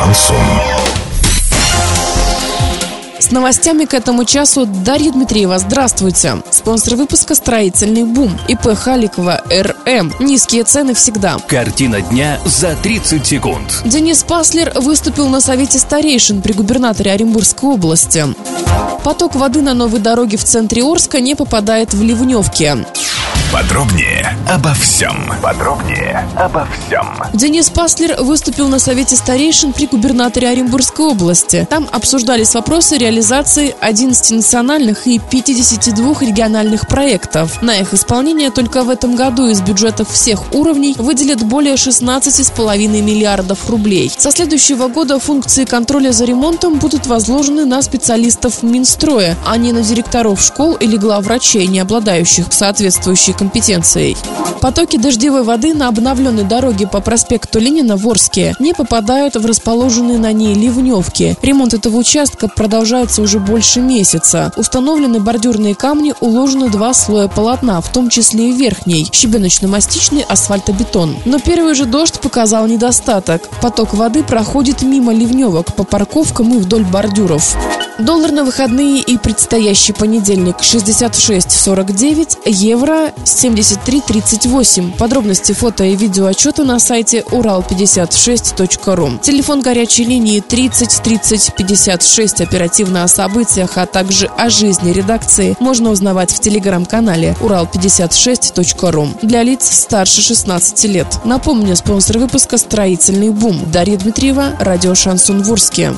Шансон. С новостями к этому часу Дарья Дмитриева. Здравствуйте. Спонсор выпуска «Строительный бум». ИП Халикова РМ. Низкие цены всегда. Картина дня за 30 секунд. Денис Паслер выступил на Совете старейшин при губернаторе Оренбургской области. Поток воды на новой дороге в центре Орска не попадает в ливневки. Подробнее обо всем. Подробнее обо всем. Денис Паслер выступил на Совете старейшин при губернаторе Оренбургской области. Там обсуждались вопросы реализации 11 национальных и 52 региональных проектов. На их исполнение только в этом году из бюджетов всех уровней выделят более 16,5 миллиардов рублей. Со следующего года функции контроля за ремонтом будут возложены на специалистов Минстроя, а не на директоров школ или главврачей, не обладающих соответствующей компетенцией. Потоки дождевой воды на обновленной дороге по проспекту Ленина в Орске не попадают в расположенные на ней ливневки. Ремонт этого участка продолжается уже больше месяца. Установлены бордюрные камни, уложены два слоя полотна, в том числе и верхний, щебеночно-мастичный асфальтобетон. Но первый же дождь показал недостаток. Поток воды проходит мимо ливневок по парковкам и вдоль бордюров. Доллар на выходные и предстоящий понедельник 66.49, евро 73.38. Подробности фото и видео отчета на сайте урал56.ру. Телефон горячей линии 30 30 56. Оперативно о событиях, а также о жизни редакции можно узнавать в телеграм-канале урал56.ру. Для лиц старше 16 лет. Напомню, спонсор выпуска «Строительный бум». Дарья Дмитриева, радио «Шансон Ворске».